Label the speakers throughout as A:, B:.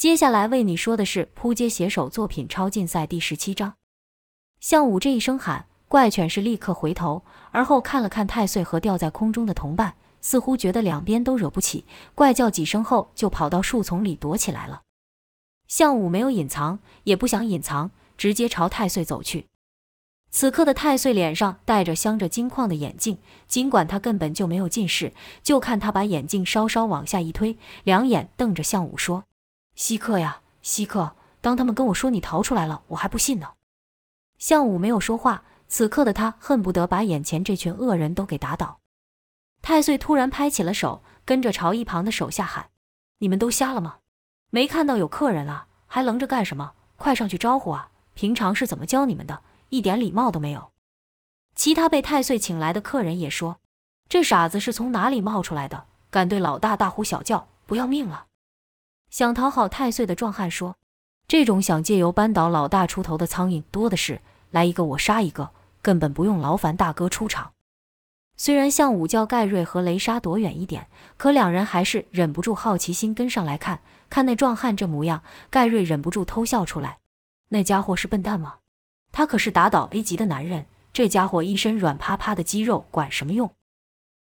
A: 接下来为你说的是扑街写手作品超竞赛第十七章。向武这一声喊，怪犬是立刻回头，而后看了看太岁和吊在空中的同伴，似乎觉得两边都惹不起，怪叫几声后就跑到树丛里躲起来了。向武没有隐藏，也不想隐藏，直接朝太岁走去。此刻的太岁脸上戴着镶着金框的眼镜，尽管他根本就没有近视，就看他把眼镜稍稍往下一推，两眼瞪着向武说。稀客呀，稀客！当他们跟我说你逃出来了，我还不信呢。向武没有说话，此刻的他恨不得把眼前这群恶人都给打倒。太岁突然拍起了手，跟着朝一旁的手下喊：“你们都瞎了吗？没看到有客人啊，还愣着干什么？快上去招呼啊！平常是怎么教你们的？一点礼貌都没有。”其他被太岁请来的客人也说：“这傻子是从哪里冒出来的？敢对老大大呼小叫，不要命了？”想讨好太岁的壮汉说：“这种想借由扳倒老大出头的苍蝇多的是，来一个我杀一个，根本不用劳烦大哥出场。”虽然向武叫盖瑞和雷莎躲远一点，可两人还是忍不住好奇心跟上来看。看那壮汉这模样，盖瑞忍不住偷笑出来：“那家伙是笨蛋吗？他可是打倒 A 级的男人，这家伙一身软趴趴的肌肉管什么用？”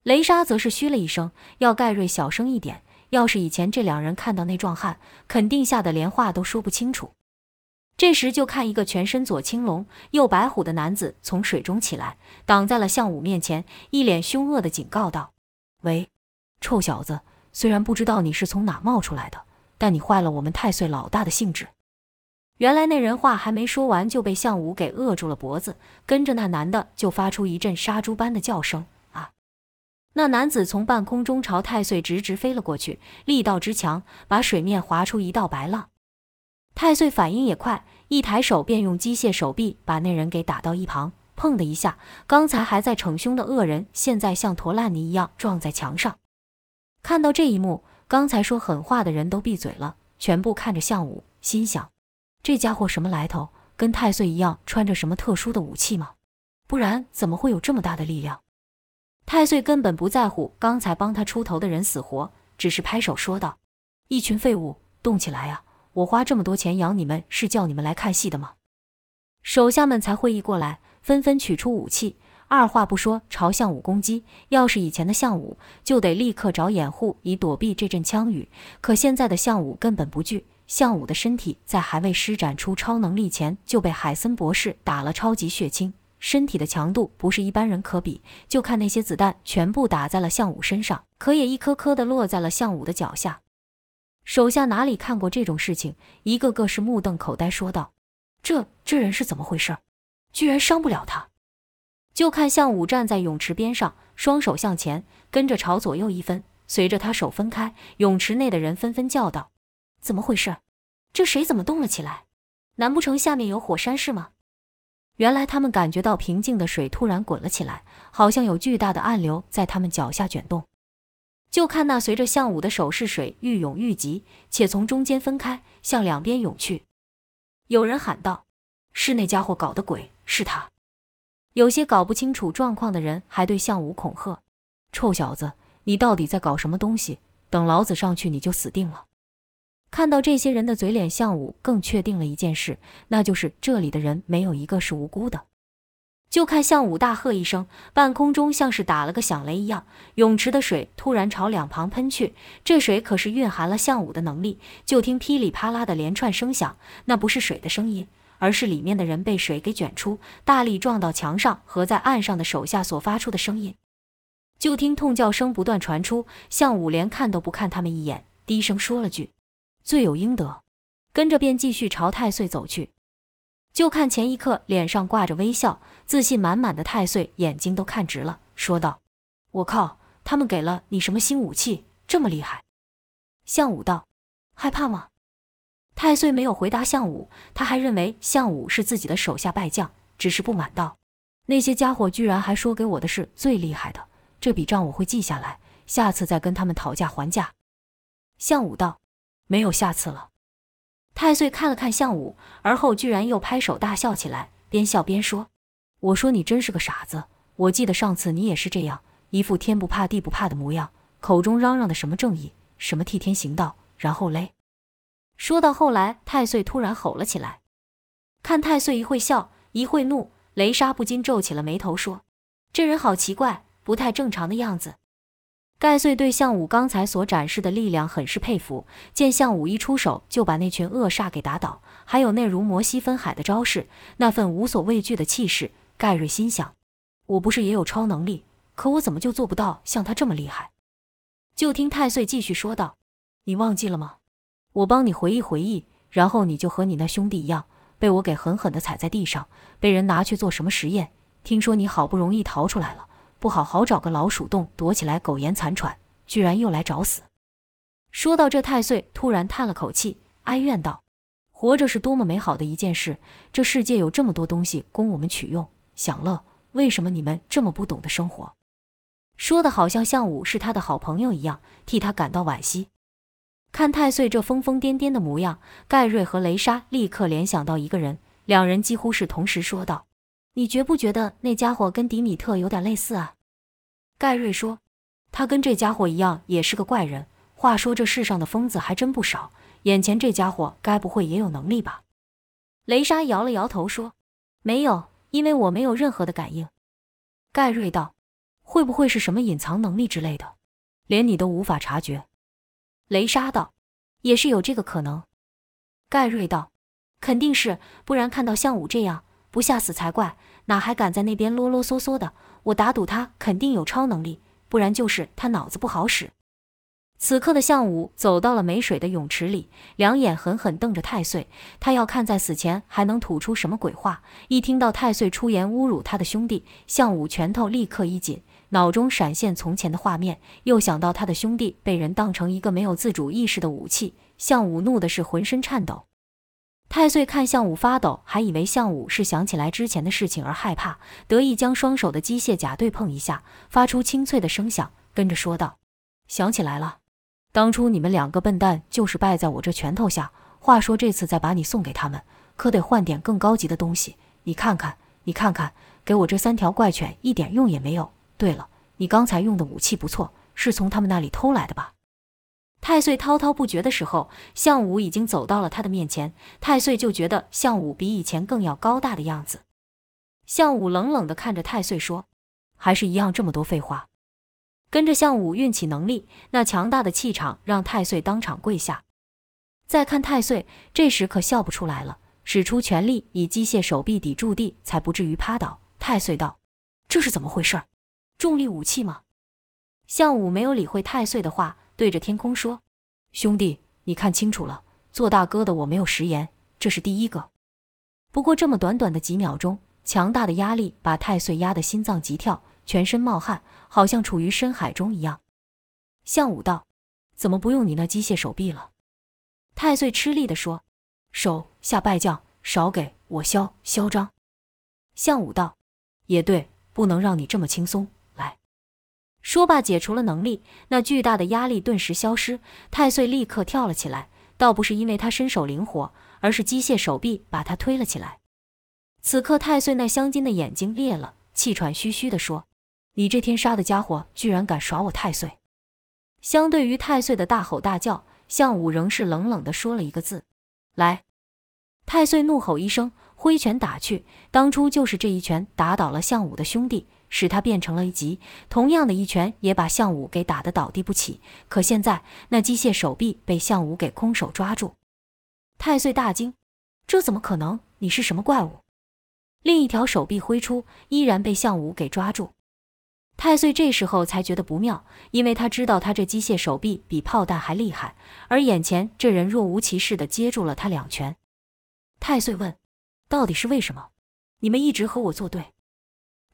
A: 雷莎则是嘘了一声，要盖瑞小声一点。要是以前这两人看到那壮汉，肯定吓得连话都说不清楚。这时就看一个全身左青龙右白虎的男子从水中起来，挡在了项武面前，一脸凶恶的警告道：“喂，臭小子！虽然不知道你是从哪冒出来的，但你坏了我们太岁老大的兴致。”原来那人话还没说完，就被项武给扼住了脖子，跟着那男的就发出一阵杀猪般的叫声。那男子从半空中朝太岁直直飞了过去，力道之强，把水面划出一道白浪。太岁反应也快，一抬手便用机械手臂把那人给打到一旁。砰的一下，刚才还在逞凶的恶人，现在像坨烂泥一样撞在墙上。看到这一幕，刚才说狠话的人都闭嘴了，全部看着项武，心想：这家伙什么来头？跟太岁一样，穿着什么特殊的武器吗？不然怎么会有这么大的力量？太岁根本不在乎刚才帮他出头的人死活，只是拍手说道：“一群废物，动起来呀！我花这么多钱养你们，是叫你们来看戏的吗？”手下们才会意过来，纷纷取出武器，二话不说朝项武攻击。要是以前的项武，就得立刻找掩护以躲避这阵枪雨。可现在的项武根本不惧，项武的身体在还未施展出超能力前，就被海森博士打了超级血清。身体的强度不是一般人可比，就看那些子弹全部打在了项武身上，可也一颗颗的落在了项武的脚下。手下哪里看过这种事情，一个个是目瞪口呆，说道：“这这人是怎么回事？居然伤不了他！”就看项武站在泳池边上，双手向前，跟着朝左右一分，随着他手分开，泳池内的人纷纷叫道：“怎么回事？这水怎么动了起来？难不成下面有火山是吗？”原来他们感觉到平静的水突然滚了起来，好像有巨大的暗流在他们脚下卷动。就看那随着向武的手势，水愈涌愈急，且从中间分开，向两边涌去。有人喊道：“是那家伙搞的鬼，是他！”有些搞不清楚状况的人还对向武恐吓：“臭小子，你到底在搞什么东西？等老子上去，你就死定了！”看到这些人的嘴脸，项武更确定了一件事，那就是这里的人没有一个是无辜的。就看项武大喝一声，半空中像是打了个响雷一样，泳池的水突然朝两旁喷去。这水可是蕴含了项武的能力。就听噼里啪啦的连串声响，那不是水的声音，而是里面的人被水给卷出，大力撞到墙上和在岸上的手下所发出的声音。就听痛叫声不断传出，项武连看都不看他们一眼，低声说了句。罪有应得，跟着便继续朝太岁走去。就看前一刻脸上挂着微笑、自信满满的太岁，眼睛都看直了，说道：“我靠，他们给了你什么新武器，这么厉害？”项武道：“害怕吗？”太岁没有回答项武，他还认为项武是自己的手下败将，只是不满道：“那些家伙居然还说给我的是最厉害的，这笔账我会记下来，下次再跟他们讨价还价。”项武道。没有下次了。太岁看了看项武，而后居然又拍手大笑起来，边笑边说：“我说你真是个傻子！我记得上次你也是这样，一副天不怕地不怕的模样，口中嚷嚷的什么正义，什么替天行道，然后嘞。”说到后来，太岁突然吼了起来。看太岁一会笑，一会怒，雷莎不禁皱起了眉头，说：“这人好奇怪，不太正常的样子。”盖岁对项武刚才所展示的力量很是佩服，见项武一出手就把那群恶煞给打倒，还有那如摩西分海的招式，那份无所畏惧的气势，盖瑞心想：我不是也有超能力，可我怎么就做不到像他这么厉害？就听太岁继续说道：“你忘记了吗？我帮你回忆回忆，然后你就和你那兄弟一样，被我给狠狠地踩在地上，被人拿去做什么实验？听说你好不容易逃出来了。”不好好找个老鼠洞躲起来苟延残喘，居然又来找死。说到这，太岁突然叹了口气，哀怨道：“活着是多么美好的一件事，这世界有这么多东西供我们取用享乐，为什么你们这么不懂得生活？”说的好像项武是他的好朋友一样，替他感到惋惜。看太岁这疯疯癫癫的模样，盖瑞和雷莎立刻联想到一个人，两人几乎是同时说道。你觉不觉得那家伙跟迪米特有点类似啊？盖瑞说：“他跟这家伙一样，也是个怪人。话说这世上的疯子还真不少，眼前这家伙该不会也有能力吧？”雷莎摇了摇头说：“没有，因为我没有任何的感应。”盖瑞道：“会不会是什么隐藏能力之类的，连你都无法察觉？”雷莎道：“也是有这个可能。”盖瑞道：“肯定是，不然看到像武这样。”不吓死才怪，哪还敢在那边啰啰嗦嗦的？我打赌他肯定有超能力，不然就是他脑子不好使。此刻的项武走到了没水的泳池里，两眼狠狠瞪着太岁，他要看在死前还能吐出什么鬼话。一听到太岁出言侮辱他的兄弟，项武拳头立刻一紧，脑中闪现从前的画面，又想到他的兄弟被人当成一个没有自主意识的武器，项武怒的是浑身颤抖。太岁看项武发抖，还以为项武是想起来之前的事情而害怕，得意将双手的机械甲对碰一下，发出清脆的声响，跟着说道：“想起来了，当初你们两个笨蛋就是败在我这拳头下。话说这次再把你送给他们，可得换点更高级的东西。你看看，你看看，给我这三条怪犬一点用也没有。对了，你刚才用的武器不错，是从他们那里偷来的吧？”太岁滔滔不绝的时候，项武已经走到了他的面前。太岁就觉得项武比以前更要高大的样子。项武冷冷地看着太岁说：“还是一样这么多废话。”跟着项武运起能力，那强大的气场让太岁当场跪下。再看太岁，这时可笑不出来了，使出全力以机械手臂抵住地，才不至于趴倒。太岁道：“这是怎么回事？重力武器吗？”项武没有理会太岁的话。对着天空说：“兄弟，你看清楚了，做大哥的我没有食言，这是第一个。”不过这么短短的几秒钟，强大的压力把太岁压得心脏急跳，全身冒汗，好像处于深海中一样。项武道：“怎么不用你那机械手臂了？”太岁吃力地说：“手下败将，少给我嚣嚣张。”项武道：“也对，不能让你这么轻松。”说罢，解除了能力，那巨大的压力顿时消失。太岁立刻跳了起来，倒不是因为他身手灵活，而是机械手臂把他推了起来。此刻，太岁那镶金的眼睛裂了，气喘吁吁地说：“你这天杀的家伙，居然敢耍我太岁！”相对于太岁的大吼大叫，项武仍是冷冷地说了一个字：“来。”太岁怒吼一声，挥拳打去。当初就是这一拳打倒了项武的兄弟。使他变成了一级，同样的一拳也把项武给打得倒地不起。可现在那机械手臂被项武给空手抓住，太岁大惊：“这怎么可能？你是什么怪物？”另一条手臂挥出，依然被项武给抓住。太岁这时候才觉得不妙，因为他知道他这机械手臂比炮弹还厉害，而眼前这人若无其事地接住了他两拳。太岁问：“到底是为什么？你们一直和我作对？”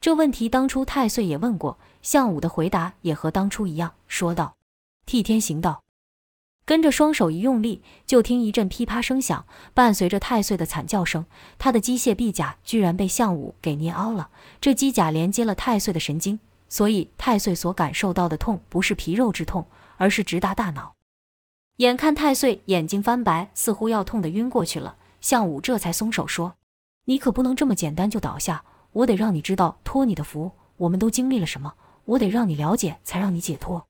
A: 这问题当初太岁也问过，项武的回答也和当初一样，说道：“替天行道。”跟着双手一用力，就听一阵噼啪声响，伴随着太岁的惨叫声，他的机械臂甲居然被项武给捏凹了。这机甲连接了太岁的神经，所以太岁所感受到的痛不是皮肉之痛，而是直达大脑。眼看太岁眼睛翻白，似乎要痛得晕过去了，项武这才松手说：“你可不能这么简单就倒下。”我得让你知道，托你的福，我们都经历了什么。我得让你了解，才让你解脱。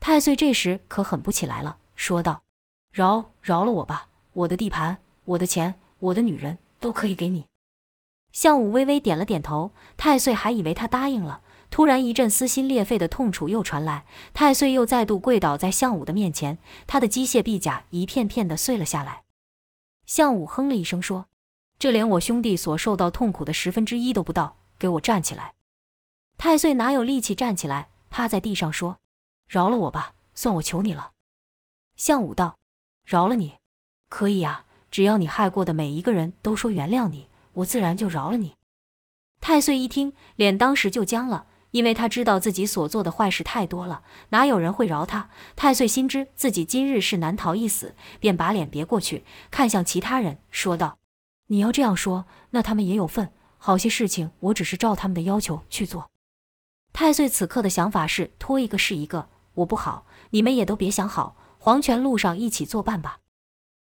A: 太岁这时可狠不起来了，说道：“饶饶了我吧，我的地盘、我的钱、我的女人都可以给你。”项武微微点了点头，太岁还以为他答应了。突然一阵撕心裂肺的痛楚又传来，太岁又再度跪倒在项武的面前，他的机械臂甲一片片的碎了下来。项武哼了一声说：“这连我兄弟所受到痛苦的十分之一都不到，给我站起来！”太岁哪有力气站起来，趴在地上说：“饶了我吧，算我求你了。”项武道：“饶了你，可以啊，只要你害过的每一个人都说原谅你，我自然就饶了你。”太岁一听，脸当时就僵了。因为他知道自己所做的坏事太多了，哪有人会饶他？太岁心知自己今日是难逃一死，便把脸别过去，看向其他人，说道：“你要这样说，那他们也有份。好些事情，我只是照他们的要求去做。”太岁此刻的想法是拖一个是一个，我不好，你们也都别想好，黄泉路上一起作伴吧。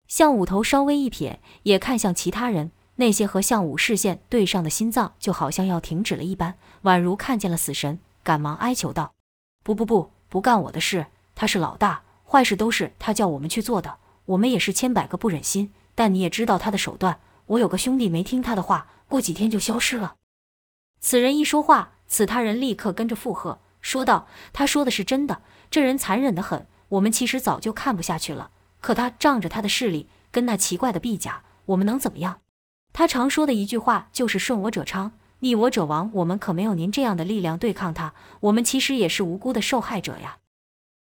A: 向武头稍微一撇，也看向其他人。那些和项武视线对上的心脏就好像要停止了一般，宛如看见了死神，赶忙哀求道：“不不不，不干我的事！他是老大，坏事都是他叫我们去做的，我们也是千百个不忍心。但你也知道他的手段，我有个兄弟没听他的话，过几天就消失了。”此人一说话，此他人立刻跟着附和，说道：“他说的是真的，这人残忍的很。我们其实早就看不下去了，可他仗着他的势力，跟那奇怪的臂甲，我们能怎么样？”他常说的一句话就是“顺我者昌，逆我者亡”。我们可没有您这样的力量对抗他，我们其实也是无辜的受害者呀。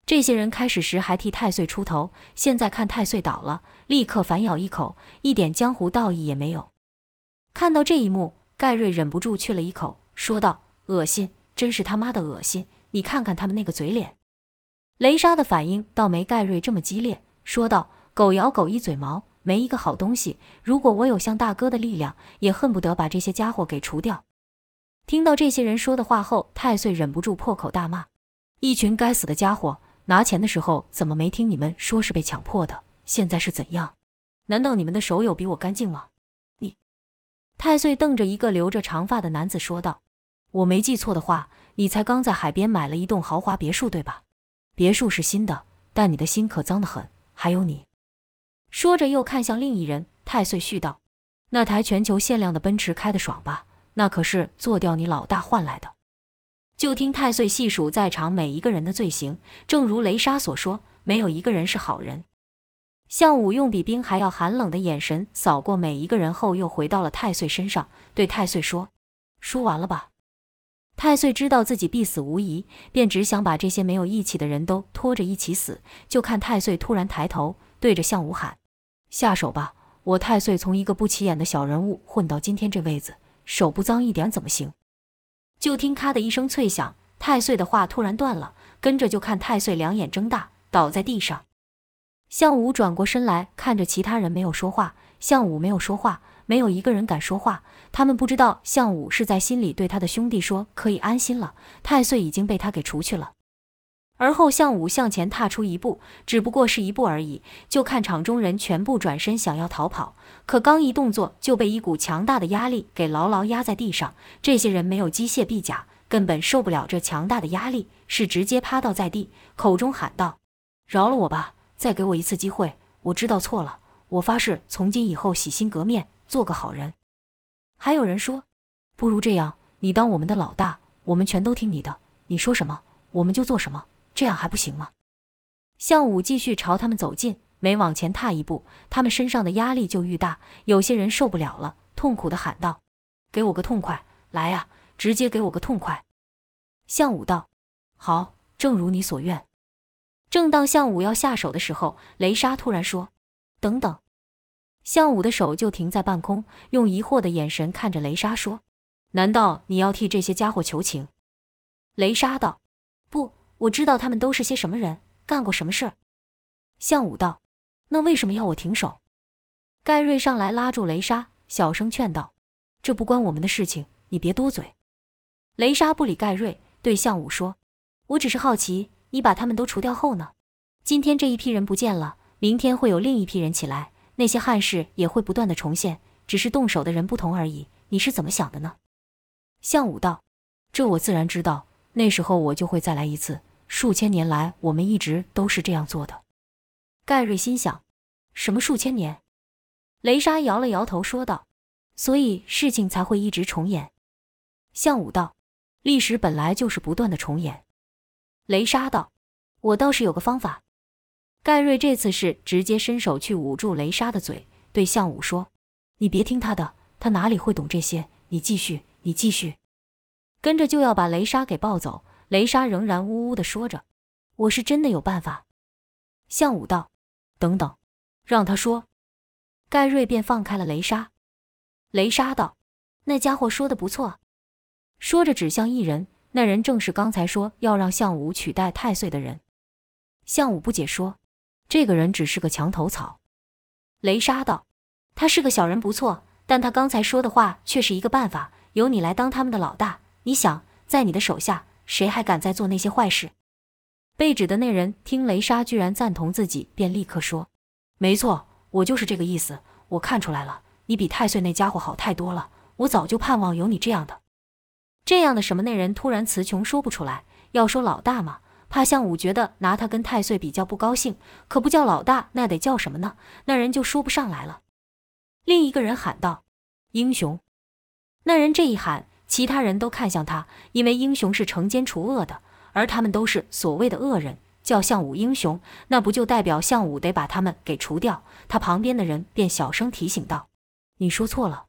A: 这些人开始时还替太岁出头，现在看太岁倒了，立刻反咬一口，一点江湖道义也没有。看到这一幕，盖瑞忍不住去了一口，说道：“恶心，真是他妈的恶心！你看看他们那个嘴脸。”雷莎的反应倒没盖瑞这么激烈，说道：“狗咬狗一嘴毛。”没一个好东西。如果我有像大哥的力量，也恨不得把这些家伙给除掉。听到这些人说的话后，太岁忍不住破口大骂：“一群该死的家伙！拿钱的时候怎么没听你们说是被强迫的？现在是怎样？难道你们的手有比我干净吗？”你，太岁瞪着一个留着长发的男子说道：“我没记错的话，你才刚在海边买了一栋豪华别墅，对吧？别墅是新的，但你的心可脏得很。还有你。”说着，又看向另一人。太岁絮道：“那台全球限量的奔驰开得爽吧？那可是做掉你老大换来的。”就听太岁细数在场每一个人的罪行，正如雷莎所说，没有一个人是好人。项武用比冰还要寒冷的眼神扫过每一个人后，又回到了太岁身上，对太岁说：“说完了吧？”太岁知道自己必死无疑，便只想把这些没有义气的人都拖着一起死。就看太岁突然抬头。对着项武喊：“下手吧！我太岁从一个不起眼的小人物混到今天这位子，手不脏一点怎么行？”就听咔的一声脆响，太岁的话突然断了，跟着就看太岁两眼睁大，倒在地上。项武转过身来，看着其他人没有说话。项武没有说话，没有一个人敢说话。他们不知道项武是在心里对他的兄弟说：“可以安心了，太岁已经被他给除去了。”而后，向武向前踏出一步，只不过是一步而已。就看场中人全部转身想要逃跑，可刚一动作，就被一股强大的压力给牢牢压在地上。这些人没有机械臂甲，根本受不了这强大的压力，是直接趴倒在地，口中喊道：“饶了我吧，再给我一次机会，我知道错了，我发誓从今以后洗心革面，做个好人。”还有人说：“不如这样，你当我们的老大，我们全都听你的，你说什么，我们就做什么。”这样还不行吗？项武继续朝他们走近，每往前踏一步，他们身上的压力就愈大。有些人受不了了，痛苦地喊道：“给我个痛快！来呀，直接给我个痛快！”项武道：“好，正如你所愿。”正当项武要下手的时候，雷莎突然说：“等等！”项武的手就停在半空，用疑惑的眼神看着雷莎说：“难道你要替这些家伙求情？”雷莎道：“不。”我知道他们都是些什么人，干过什么事儿。项武道：“那为什么要我停手？”盖瑞上来拉住雷莎，小声劝道：“这不关我们的事情，你别多嘴。”雷莎不理盖瑞，对项武说：“我只是好奇，你把他们都除掉后呢？今天这一批人不见了，明天会有另一批人起来，那些憾事也会不断的重现，只是动手的人不同而已。你是怎么想的呢？”项武道：“这我自然知道，那时候我就会再来一次。”数千年来，我们一直都是这样做的。盖瑞心想：什么数千年？雷莎摇了摇头，说道：“所以事情才会一直重演。”向武道：“历史本来就是不断的重演。”雷莎道：“我倒是有个方法。”盖瑞这次是直接伸手去捂住雷莎的嘴，对向武说：“你别听他的，他哪里会懂这些？你继续，你继续。”跟着就要把雷莎给抱走。雷莎仍然呜呜的说着：“我是真的有办法。”向武道：“等等，让他说。”盖瑞便放开了雷莎。雷莎道：“那家伙说的不错。”说着指向一人，那人正是刚才说要让项武取代太岁的人。项武不解说：“这个人只是个墙头草。”雷莎道：“他是个小人不错，但他刚才说的话却是一个办法，由你来当他们的老大。你想，在你的手下，谁还敢再做那些坏事？”被指的那人听雷莎居然赞同自己，便立刻说：“没错。”我就是这个意思，我看出来了，你比太岁那家伙好太多了。我早就盼望有你这样的，这样的什么？那人突然词穷说不出来。要说老大嘛，怕向武觉得拿他跟太岁比较不高兴，可不叫老大，那得叫什么呢？那人就说不上来了。另一个人喊道：“英雄！”那人这一喊，其他人都看向他，因为英雄是惩奸除恶的，而他们都是所谓的恶人。叫项武英雄，那不就代表项武得把他们给除掉？他旁边的人便小声提醒道：“你说错了。”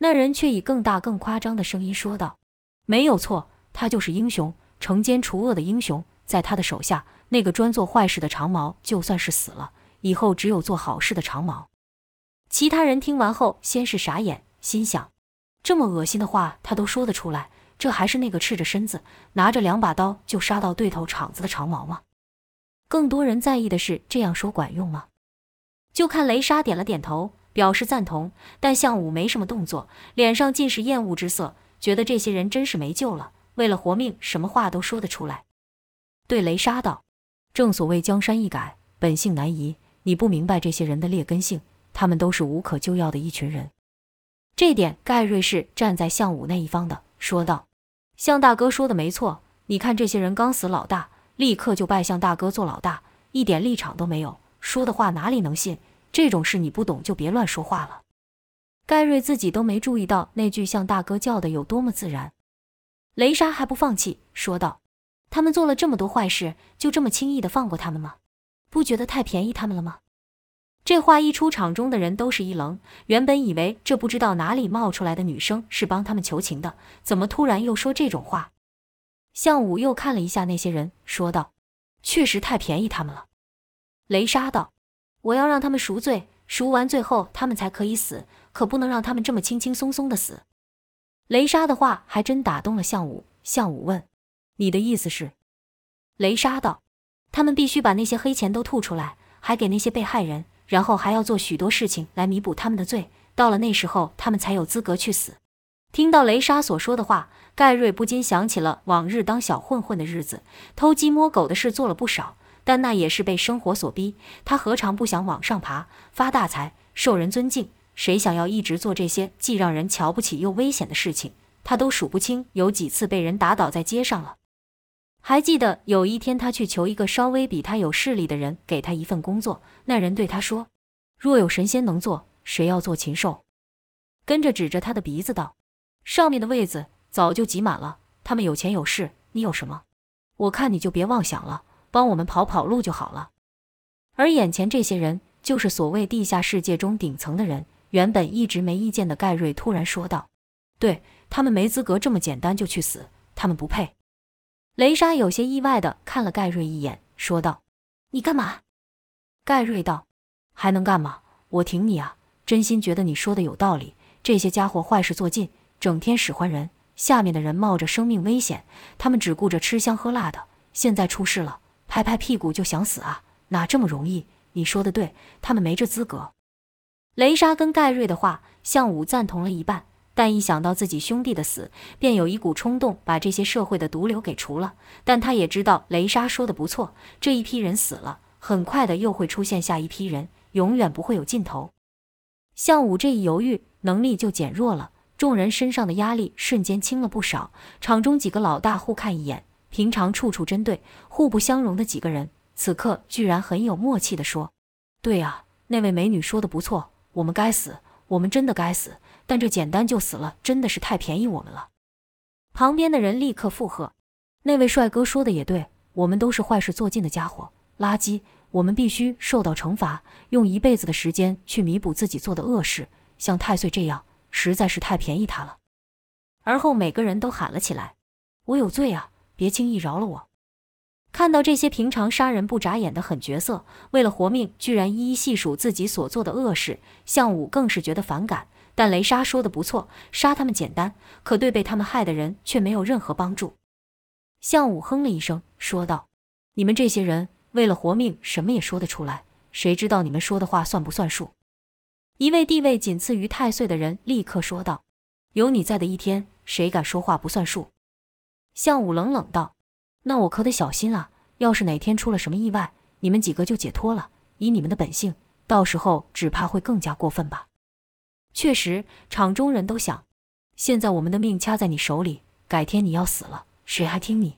A: 那人却以更大、更夸张的声音说道：“没有错，他就是英雄，惩奸除恶的英雄。在他的手下，那个专做坏事的长毛，就算是死了，以后只有做好事的长毛。”其他人听完后，先是傻眼，心想：这么恶心的话，他都说得出来，这还是那个赤着身子，拿着两把刀就杀到对头场子的长毛吗？更多人在意的是这样说管用吗？就看雷莎点了点头，表示赞同，但向武没什么动作，脸上尽是厌恶之色，觉得这些人真是没救了。为了活命，什么话都说得出来。对雷莎道：“正所谓江山易改，本性难移。你不明白这些人的劣根性，他们都是无可救药的一群人。”这点盖瑞是站在向武那一方的，说道：“向大哥说的没错，你看这些人刚死老大。”立刻就拜向大哥做老大，一点立场都没有，说的话哪里能信？这种事你不懂就别乱说话了。盖瑞自己都没注意到那句向大哥叫的有多么自然。雷莎还不放弃，说道：“他们做了这么多坏事，就这么轻易的放过他们吗？不觉得太便宜他们了吗？”这话一出，场中的人都是一愣，原本以为这不知道哪里冒出来的女生是帮他们求情的，怎么突然又说这种话？向武又看了一下那些人，说道：“确实太便宜他们了。”雷莎道：“我要让他们赎罪，赎完最后他们才可以死，可不能让他们这么轻轻松松的死。”雷莎的话还真打动了向武。向武问：“你的意思是？”雷莎道：“他们必须把那些黑钱都吐出来，还给那些被害人，然后还要做许多事情来弥补他们的罪。到了那时候，他们才有资格去死。”听到雷莎所说的话。盖瑞不禁想起了往日当小混混的日子，偷鸡摸狗的事做了不少，但那也是被生活所逼。他何尝不想往上爬，发大财，受人尊敬？谁想要一直做这些既让人瞧不起又危险的事情？他都数不清有几次被人打倒在街上了。还记得有一天，他去求一个稍微比他有势力的人给他一份工作，那人对他说：“若有神仙能做，谁要做禽兽？”跟着指着他的鼻子道：“上面的位子。”早就挤满了，他们有钱有势，你有什么？我看你就别妄想了，帮我们跑跑路就好了。而眼前这些人，就是所谓地下世界中顶层的人。原本一直没意见的盖瑞突然说道：“对他们没资格这么简单就去死，他们不配。”雷莎有些意外的看了盖瑞一眼，说道：“你干嘛？”盖瑞道：“还能干嘛？我挺你啊！真心觉得你说的有道理。这些家伙坏事做尽，整天使唤人。”下面的人冒着生命危险，他们只顾着吃香喝辣的。现在出事了，拍拍屁股就想死啊？哪这么容易？你说的对，他们没这资格。雷莎跟盖瑞的话，向武赞同了一半，但一想到自己兄弟的死，便有一股冲动把这些社会的毒瘤给除了。但他也知道雷莎说的不错，这一批人死了，很快的又会出现下一批人，永远不会有尽头。向武这一犹豫，能力就减弱了。众人身上的压力瞬间轻了不少。场中几个老大互看一眼，平常处处针对、互不相容的几个人，此刻居然很有默契地说：“对啊，那位美女说的不错，我们该死，我们真的该死。但这简单就死了，真的是太便宜我们了。旁边的人立刻附和：“那位帅哥说的也对，我们都是坏事做尽的家伙，垃圾，我们必须受到惩罚，用一辈子的时间去弥补自己做的恶事。像太岁这样，实在是太便宜他了。”而后每个人都喊了起来：“我有罪啊！别轻易饶了我！”看到这些平常杀人不眨眼的狠角色，为了活命，居然一一细数自己所做的恶事，项武更是觉得反感。但雷莎说的不错，杀他们简单，可对被他们害的人却没有任何帮助。项武哼了一声，说道：“你们这些人为了活命，什么也说得出来，谁知道你们说的话算不算数？”一位地位仅次于太岁的人立刻说道：“有你在的一天，谁敢说话不算数？”项武冷冷道：“那我可得小心了，要是哪天出了什么意外，你们几个就解脱了。以你们的本性，到时候只怕会更加过分吧。”确实，场中人都想，现在我们的命掐在你手里，改天你要死了，谁还听你？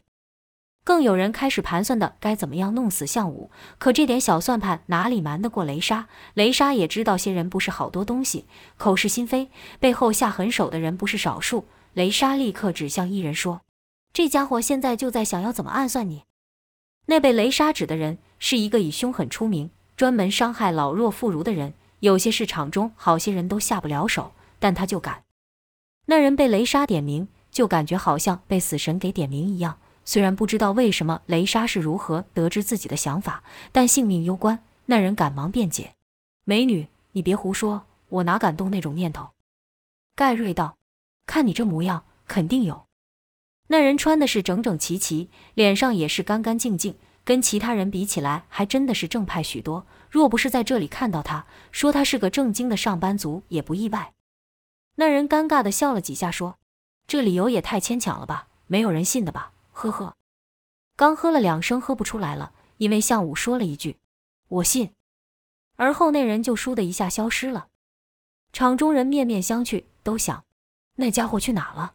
A: 更有人开始盘算的该怎么样弄死项武，可这点小算盘哪里瞒得过雷莎？雷莎也知道些人不是好多东西，口是心非，背后下狠手的人不是少数。雷莎立刻指向一人说：“这家伙现在就在想要怎么暗算你。”那被雷莎指的人是一个以凶狠出名、专门伤害老弱妇孺的人。有些事场中好些人都下不了手，但他就敢。那人被雷莎点名，就感觉好像被死神给点名一样。虽然不知道为什么雷莎是如何得知自己的想法，但性命攸关，那人赶忙辩解：“美女，你别胡说，我哪敢动那种念头。”盖瑞道：“看你这模样，肯定有。”那人穿的是整整齐齐，脸上也是干干净净，跟其他人比起来，还真的是正派许多。若不是在这里看到他，说他是个正经的上班族也不意外。那人尴尬的笑了几下，说：“这理由也太牵强了吧，没有人信的吧？”呵呵，刚喝了两声，喝不出来了，因为向武说了一句：“我信。”而后那人就倏的一下消失了。场中人面面相觑，都想那家伙去哪了，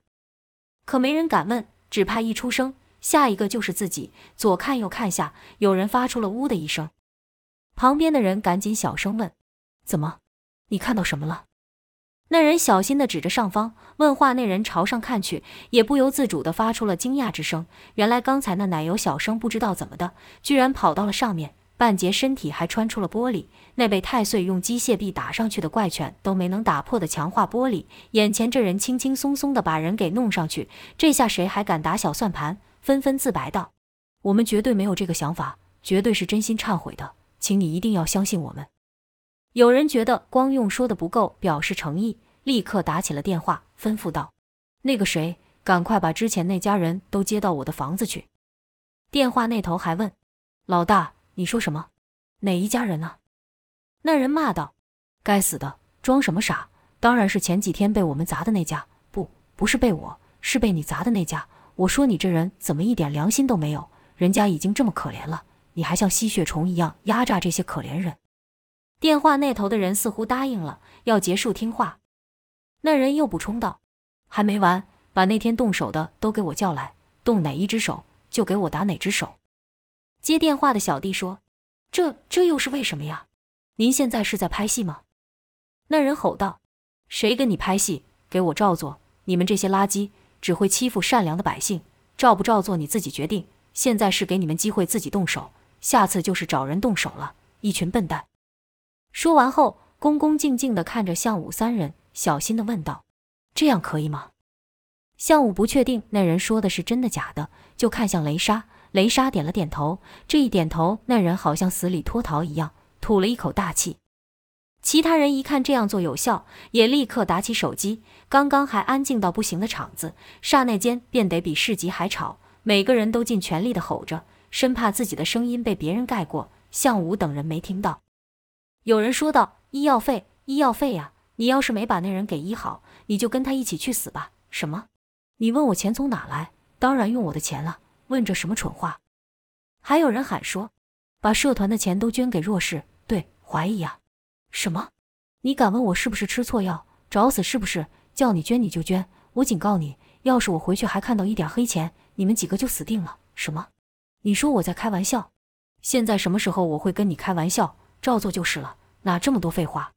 A: 可没人敢问，只怕一出声，下一个就是自己。左看右看下，有人发出了“呜”的一声。旁边的人赶紧小声问：“怎么？你看到什么了？”那人小心地指着上方，问话那人朝上看去，也不由自主地发出了惊讶之声。原来刚才那奶油小生不知道怎么的，居然跑到了上面，半截身体还穿出了玻璃。那被太岁用机械臂打上去的怪犬都没能打破的强化玻璃，眼前这人轻轻松松地把人给弄上去，这下谁还敢打小算盘？纷纷自白道：“我们绝对没有这个想法，绝对是真心忏悔的。”请你一定要相信我们。有人觉得光用说的不够，表示诚意，立刻打起了电话，吩咐道：“那个谁，赶快把之前那家人都接到我的房子去。”电话那头还问：“老大，你说什么？哪一家人呢？”那人骂道：“该死的，装什么傻？当然是前几天被我们砸的那家。不，不是被我，是被你砸的那家。我说你这人怎么一点良心都没有？人家已经这么可怜了。”你还像吸血虫一样压榨这些可怜人。电话那头的人似乎答应了，要结束听话。那人又补充道：“还没完，把那天动手的都给我叫来，动哪一只手就给我打哪只手。”接电话的小弟说：“这这又是为什么呀？您现在是在拍戏吗？”那人吼道：“谁跟你拍戏？给我照做！你们这些垃圾，只会欺负善良的百姓，照不照做你自己决定。现在是给你们机会自己动手。”下次就是找人动手了，一群笨蛋。说完后，恭恭敬敬地看着向武三人，小心地问道：“这样可以吗？”向武不确定那人说的是真的假的，就看向雷莎。雷莎点了点头。这一点头，那人好像死里脱逃一样，吐了一口大气。其他人一看这样做有效，也立刻打起手机。刚刚还安静到不行的场子，刹那间变得比市集还吵，每个人都尽全力地吼着。生怕自己的声音被别人盖过，向武等人没听到。有人说道：“医药费，医药费呀！你要是没把那人给医好，你就跟他一起去死吧！”什么？你问我钱从哪来？当然用我的钱了。问这什么蠢话？还有人喊说：“把社团的钱都捐给弱势。”对，怀疑呀？什么？你敢问我是不是吃错药，找死是不是？叫你捐你就捐。我警告你，要是我回去还看到一点黑钱，你们几个就死定了。什么？你说我在开玩笑，现在什么时候我会跟你开玩笑？照做就是了。哪这么多废话？